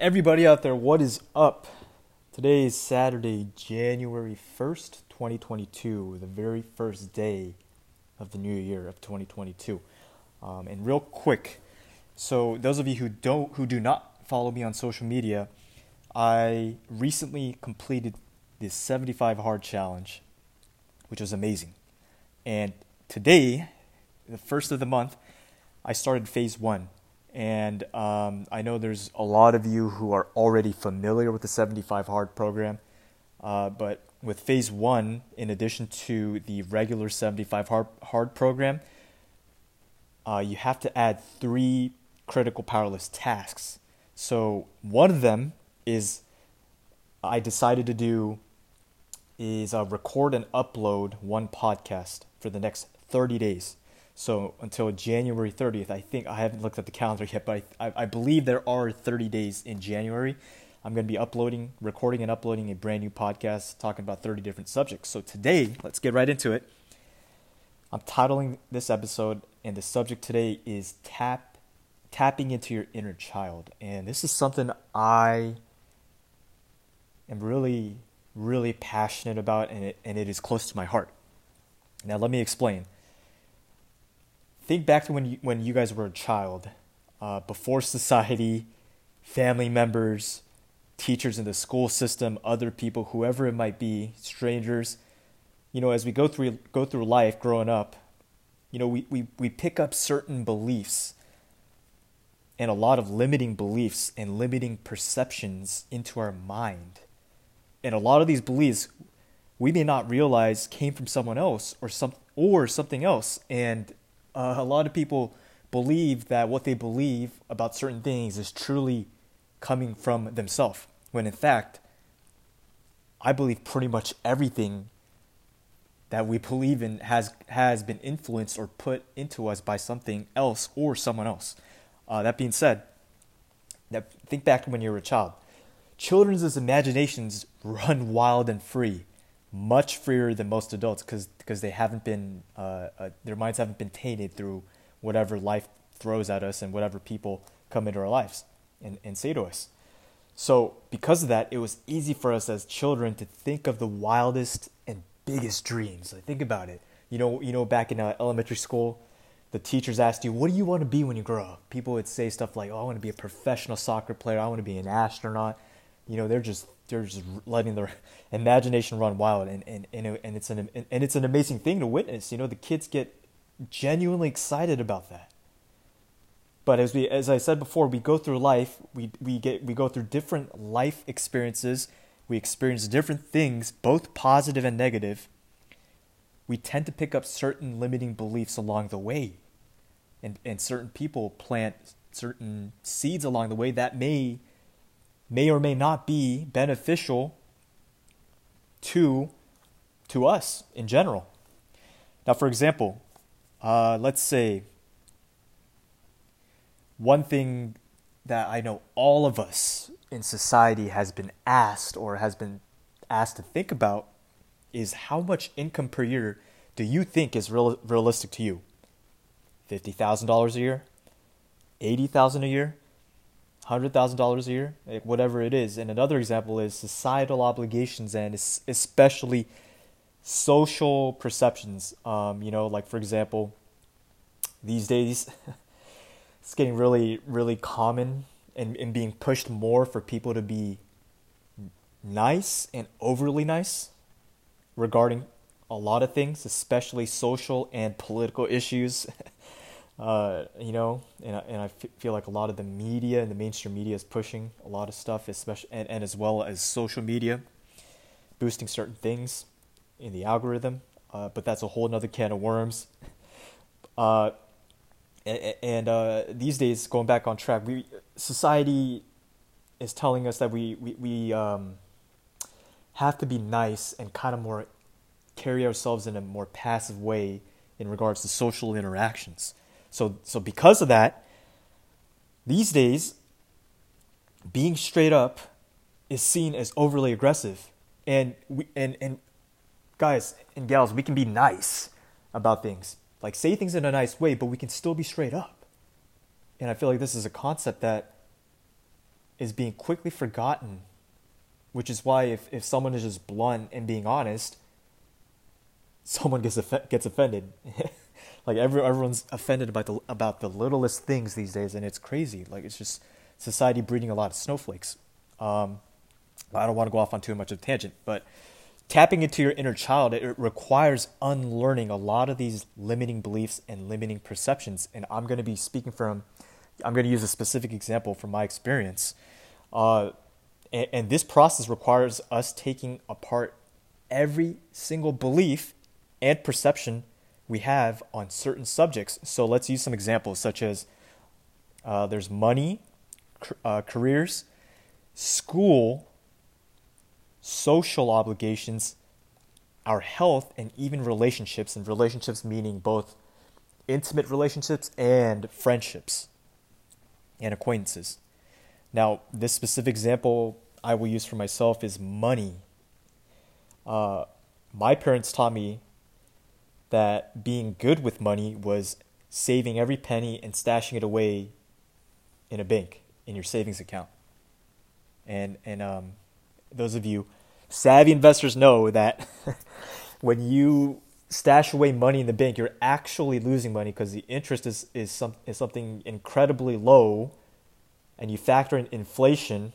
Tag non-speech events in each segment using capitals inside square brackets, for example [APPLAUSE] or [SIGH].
Everybody out there, what is up? Today is Saturday, January 1st, 2022, the very first day of the new year of 2022. Um, and real quick, so those of you who don't who do not follow me on social media, I recently completed this 75 hard challenge, which was amazing. And today, the first of the month, I started phase 1 and um, I know there's a lot of you who are already familiar with the 75 Hard program. Uh, but with phase one, in addition to the regular 75 Hard, hard program, uh, you have to add three critical power list tasks. So one of them is I decided to do is uh, record and upload one podcast for the next 30 days. So until January 30th, I think I haven't looked at the calendar yet, but I, I, believe there are 30 days in January. I'm going to be uploading, recording, and uploading a brand new podcast talking about 30 different subjects. So today, let's get right into it. I'm titling this episode, and the subject today is tap tapping into your inner child. And this is something I am really, really passionate about, and it, and it is close to my heart. Now, let me explain think back to when you, when you guys were a child, uh, before society, family members, teachers in the school system, other people, whoever it might be, strangers. You know, as we go through go through life, growing up, you know, we, we, we pick up certain beliefs and a lot of limiting beliefs and limiting perceptions into our mind. And a lot of these beliefs we may not realize came from someone else or some or something else. And uh, a lot of people believe that what they believe about certain things is truly coming from themselves, when in fact, I believe pretty much everything that we believe in has has been influenced or put into us by something else or someone else. Uh, that being said, think back when you were a child. Children's imaginations run wild and free much freer than most adults because because they haven't been uh, uh, their minds haven't been tainted through whatever life throws at us and whatever people come into our lives and, and say to us. So because of that, it was easy for us as children to think of the wildest and biggest dreams. Like think about it. You know, you know, back in uh, elementary school, the teachers asked you, "What do you want to be when you grow up?" People would say stuff like, "Oh, I want to be a professional soccer player. I want to be an astronaut." You know, they're just they're just letting their [LAUGHS] imagination run wild, and and and, and it's an and it's an amazing thing to witness. You know, the kids get genuinely excited about that. But as we as I said before, we go through life, we we get we go through different life experiences. We experience different things, both positive and negative. We tend to pick up certain limiting beliefs along the way. And and certain people plant certain seeds along the way that may may or may not be beneficial to to us in general. Now, for example, uh, let's say one thing that I know all of us in society has been asked or has been asked to think about is how much income per year do you think is real, realistic to you? $50,000 a year? 80,000 a year? $100,000 a year, whatever it is. And another example is societal obligations and especially social perceptions. Um, you know, like for example, these days [LAUGHS] it's getting really, really common and, and being pushed more for people to be nice and overly nice regarding a lot of things, especially social and political issues. [LAUGHS] Uh, you know, and, and I f- feel like a lot of the media and the mainstream media is pushing a lot of stuff, especially and, and as well as social media, boosting certain things in the algorithm. Uh, but that's a whole another can of worms. [LAUGHS] Uh, and, and uh, these days, going back on track, we society is telling us that we we, we um, have to be nice and kind of more carry ourselves in a more passive way in regards to social interactions. So, so because of that, these days, being straight up is seen as overly aggressive. And we, and, and guys and gals, we can be nice about things. Like say things in a nice way, but we can still be straight up. And I feel like this is a concept that is being quickly forgotten, which is why if, if someone is just blunt and being honest, [LAUGHS] someone gets gets offended. [LAUGHS] like every, everyone's offended about the about the littlest things these days, and it's crazy. Like it's just society breeding a lot of snowflakes. Um, I don't want to go off on too much of a tangent, but tapping into your inner child it requires unlearning a lot of these limiting beliefs and limiting perceptions. And I'm going to be speaking from, I'm going to use a specific example from my experience. Uh, and, and this process requires us taking apart every single belief and perception we have on certain subjects. So let's use some examples, such as uh, there's money, uh, careers, school, social obligations, our health, and even relationships. And relationships meaning both intimate relationships and friendships and acquaintances. Now, this specific example I will use for myself is money. Uh, my parents taught me that being good with money was saving every penny and stashing it away in a bank in your savings account. And and um, those of you savvy investors know that [LAUGHS] when you stash away money in the bank, you're actually losing money because the interest is is, some, is something incredibly low, and you factor in inflation.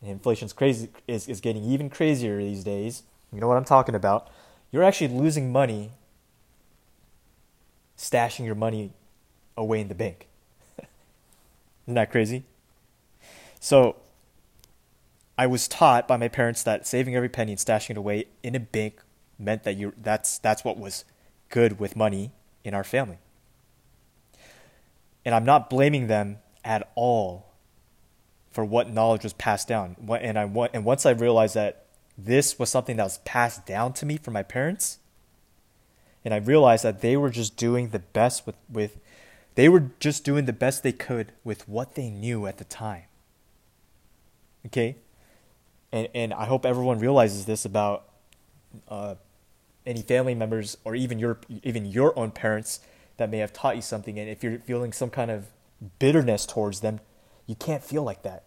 And inflation's crazy is, is getting even crazier these days. You know what I'm talking about. You're actually losing money stashing your money away in the bank. [LAUGHS] Isn't that crazy? So, I was taught by my parents that saving every penny and stashing it away in a bank meant that you that's that's what was good with money in our family. And I'm not blaming them at all for what knowledge was passed down. And I and once I realized that this was something that was passed down to me from my parents, and I realized that they were just doing the best with, with they were just doing the best they could with what they knew at the time. Okay? And, and I hope everyone realizes this about uh, any family members or even your even your own parents that may have taught you something. And if you're feeling some kind of bitterness towards them, you can't feel like that.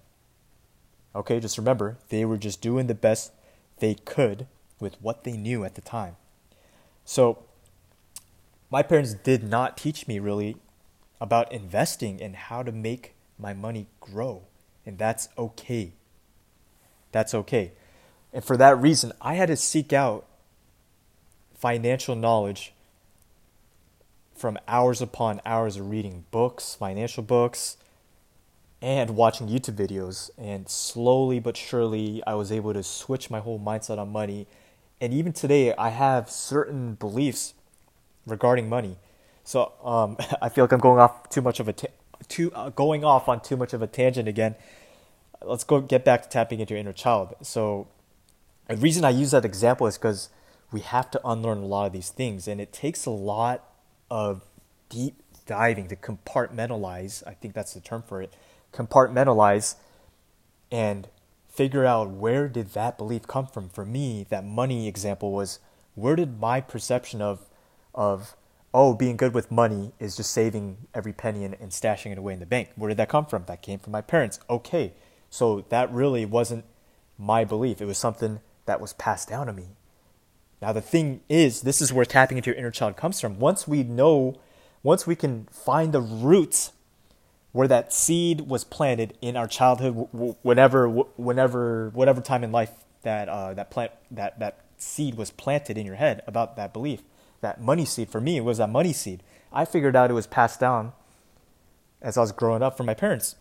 Okay, just remember they were just doing the best they could with what they knew at the time. So my parents did not teach me really about investing and how to make my money grow. And that's okay. That's okay. And for that reason, I had to seek out financial knowledge from hours upon hours of reading books, financial books, and watching YouTube videos. And slowly but surely, I was able to switch my whole mindset on money. And even today, I have certain beliefs regarding money. So um, [LAUGHS] I feel like I'm going off too much of a ta- too uh, going off on too much of a tangent again. Let's go get back to tapping into your inner child. So the reason I use that example is because we have to unlearn a lot of these things, and it takes a lot of deep diving to compartmentalize. I think that's the term for it. Compartmentalize and figure out where did that belief come from. For me, that money example was where did my perception of of oh being good with money is just saving every penny and, and stashing it away in the bank. Where did that come from? That came from my parents. Okay. So that really wasn't my belief. It was something that was passed down to me. Now the thing is this is where tapping into your inner child comes from. Once we know once we can find the roots where that seed was planted in our childhood whenever whenever whatever time in life that uh, that plant that that seed was planted in your head about that belief that money seed for me was that money seed. I figured out it was passed down as I was growing up from my parents.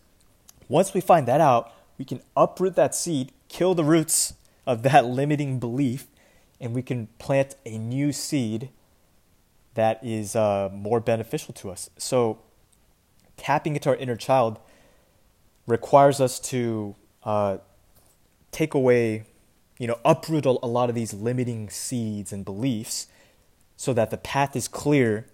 Once we find that out, we can uproot that seed, kill the roots of that [LAUGHS] limiting belief, and we can plant a new seed that is uh, more beneficial to us. So, tapping into our inner child requires us to uh, take away, you know, uproot a lot of these limiting seeds and beliefs so that the path is clear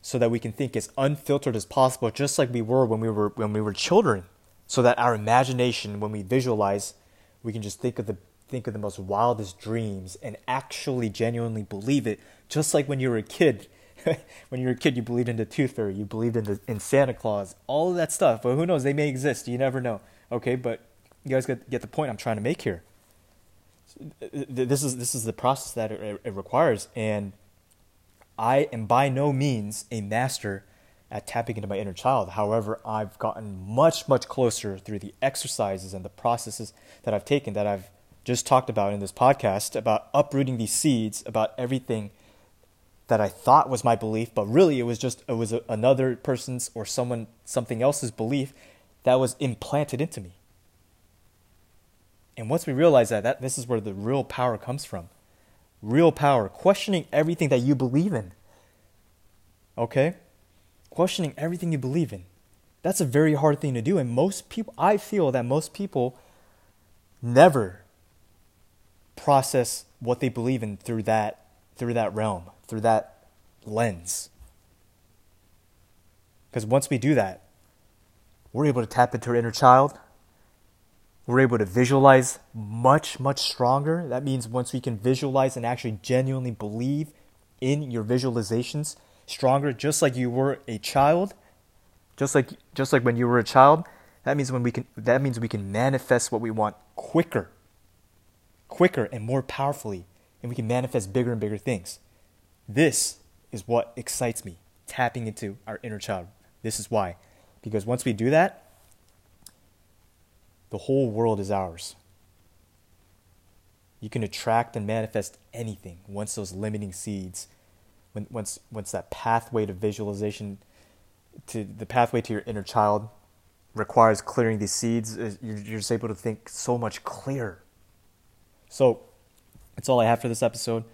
so that we can think as unfiltered as possible just like we were when we were when we were children so that our imagination when we visualize we can just think of the think of the most wildest dreams and actually genuinely believe it just like when you were a kid [LAUGHS] when you were a kid, you believed in the tooth fairy, you believed in the, in Santa Claus, all of that stuff. But who knows? They may exist. You never know. Okay, but you guys get get the point I'm trying to make here. This is this is the process that it, it requires, and I am by no means a master at tapping into my inner child. However, I've gotten much much closer through the exercises and the processes that I've taken that I've just talked about in this podcast about uprooting these seeds about everything that I thought was my belief, but really it was just it was a, another person's or someone something else's belief that was implanted into me. And once we realize that, that this is where the real power comes from. Real power, questioning everything that you believe in. Okay? Questioning everything you believe in. That's a very hard thing to do and most people I feel that most people never process what they believe in through that through that realm, through that lens. Because once we do that, we're able to tap into our inner child. We're able to visualize much, much stronger. That means once we can visualize and actually genuinely believe in your visualizations stronger, just like you were a child, just like just like when you were a child, that means when we can that means we can manifest what we want quicker quicker and more powerfully, and we can manifest bigger and bigger things. This is what excites me, tapping into our inner child. This is why. Because once we do that, the whole world is ours. You can attract and manifest anything once those limiting seeds, when, once, once that pathway to visualization, to the pathway to your inner child requires clearing these seeds, you're, you're just able to think so much clearer so that's all I have for this episode.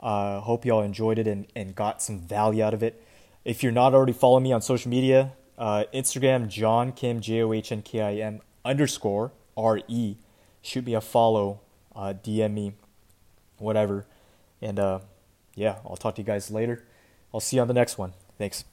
Uh, hope y'all enjoyed it and, and got some value out of it. If you're not already following me on social media, uh, Instagram, John Kim, J O H N K I M underscore R E. Shoot me a follow, uh, DM me, whatever. And uh, yeah, I'll talk to you guys later. I'll see you on the next one. Thanks.